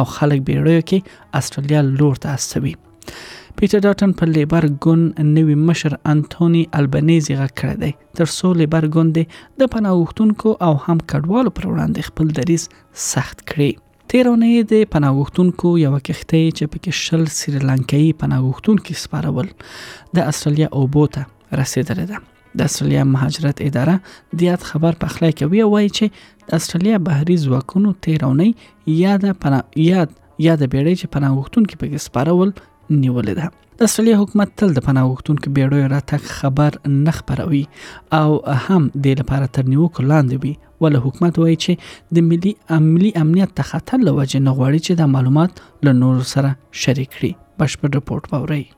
او خلک بیړیو کې استرالیا لور ته استوي پیټر ډاټن په لیبر ګوند نوی مشر انټونی البنیزي غږ کړی دی تر څو لیبر ګوند د پناهغښتونکو او هم کډوالو پر وړاندې خپل دریز سخت کړي تیرونې د پناهغښتونکو یو کښتۍ چې پکې شل سریلانکایي پناهغښتونکو سپارول د استرالیا اوبو ته رسیدلې ده د استرالیا مهاجرت اداره د یاد خبر پخلی کوي او وایي چې د استرالیا بهري ځواکونو تیرونی یاد پنا یاد یاد بیړۍ چې پناه غوښتونکو په کې سپارول نیولې ده د استرالیا حکومت تل د پناه غوښتونکو بیړیو راتګ خبر نه خبروي او هم د لپاره تر نیوکو لاندې وي ول حکومت وایي چې د ملي عملی امنیت ته خطر لوجه نه غواړي چې د معلومات له نور سره شریک کړي بشپړ رپورت باوري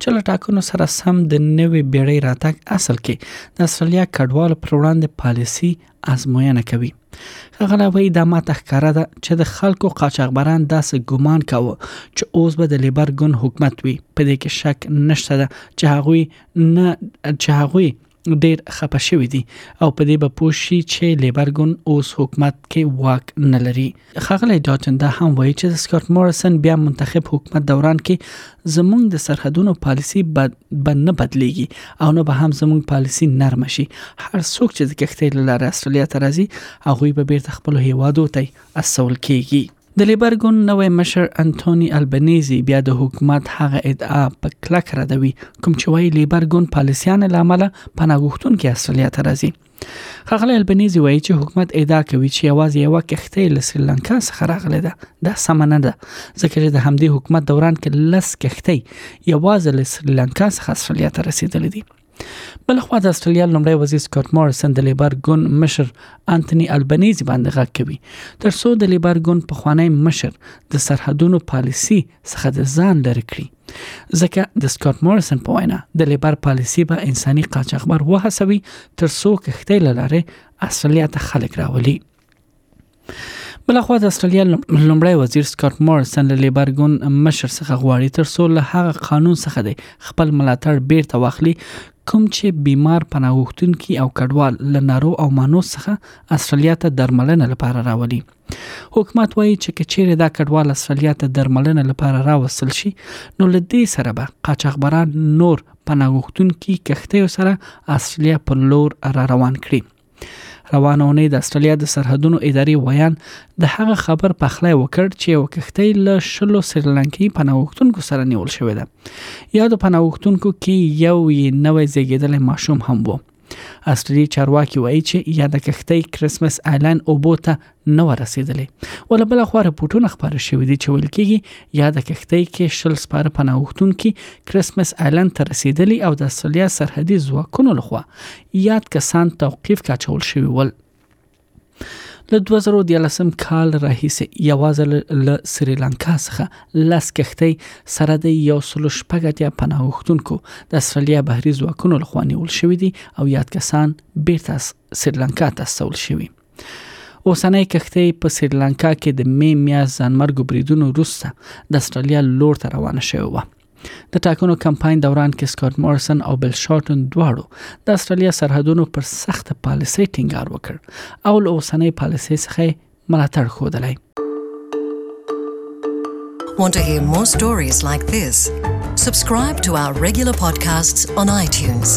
چې له ټاکنو سره سم د نوې بیړۍ راتګ اصل کې د استرالیا کډوالو پر وړاندې پالیسی ازموینه کوي هغه وی دا ماته ښکاره ده چې د خلکو قاچاغبران داسې ګومان کاوه چې اوس به د لیبر ګوند حکومت وي په دې کې شک نشته ده چې هغوی نه چې هغوی ډیر خپه شوی دی او په دې به پوښي چې لیبر ګون اوس حکومت کې واک نه لري خغلی ډاټن دا هم وایي چې سکاټ موریسن بیا منتخب حکومت دوران کې زمونږ د سرحدونو پالیسی به نه بدلیږي او نه به هم زمونږ پالیسی نرم شي هر څوک چې د کښتۍ لاره استرالیا ته راځي هغه به بیرته خپل هیوادو ته استول کیږي د لیبر ګوند نوې مشر انټونی البنيزي بیا د حکومت هغه ادعا په کلک ردوي کوم چې وايي لیبر ګوند پالیسیان لامل پناهغښتون کې استرالیا ته راځي خغلی البنيزي وایي چې حکومت ادعا کوي چې اواز یو کښته له سریلانکا څخه راغلی ده دا سم نه ده ځکه چې د همدې حکومت دوران کې لس کښته یواز له سریلانکا څخه استرالیا ته رسیدلې دي بل خو د استرالیا لمړی وزیر سکاټ مارسن د لیبر ګون مشر انټونی البنیزي باندې غږ کوي تر څو د لیبر ګون په خوانی مشر د سرحدونو پالیسی څخه د ځان لری کړي ځکه د سکاټ مارسن په وینا د لیبر پالیسی به انساني قاچاقبر وهڅوي تر څو کښته لاره استرالیا ته خلک راولي بلخوا د استرالیا لومړی وزیر سکاټ مورسن له لیبر ګوند مشر څخه غواړي تر څو له هغه قانون څخه دی خپل ملاتړ بیرته واخلي کوم چې بیمار پناه غوښتونکي او کډوال له نارو او مانو څخه استرالیا ته درملنه لپاره راولي حکومت وایي چې کچېره دا کډوال استرالیا ته درملنه لپاره راوصل شي نو له دې سره به قاچاقبران نور پناه غوښتونکي کښتیو سره استرالیا پر لور را روان کړي روانه اونۍ د استرالیا د سرحدونو ادارې ویاند د هغه خبر پخلی وکړ چې یو کښتۍ له شلو سریلانکي پناهغوښتونکو سره نیول شوې ده یادو پناهغوښتونکو کې یو یې نوی زیږیدلی ماشوم هم وو استرالیا چارواکي وایي چې یاده کښتۍ کریسمس آیلند اوبو ته نه ورسېدلې ول بل خو رپورټونه خبره شوې دي چې ویل کېږي یا د کښتۍ کې شل سپاره پناهښتونکي کریسمس آیلند ته رسیدلی او د استرالیا سرحدي ځواکونو لخوا یاد کسان توقیف کاچول شوی ول له 2013 کال راهیسې یوازې له سریلانکا څخه لس کښتۍ سره د یو سلو شپږتیا پناهښتونکو د استرالیا بهري ځواکونو لخوا نیول شوې دي او یاد کسان بیرته سریلانکا ته استول شوي اوسنۍ کښتۍ په سریلانکا کې د می میاشت ځانمرګو بریدونو وروسته د استرالیا لور ته روانه شوې وه د ټاکنو کمپاین دوران کې سکاټ مورسن او بل شارټن دواړو د استرالیا سرحدونو پر سخت پالیسۍ ټینګار وکړ او له اوسنۍ پالیسۍ څخه ملاتړ ښودلی Want to hear more stories like this? Subscribe to our regular podcasts on iTunes.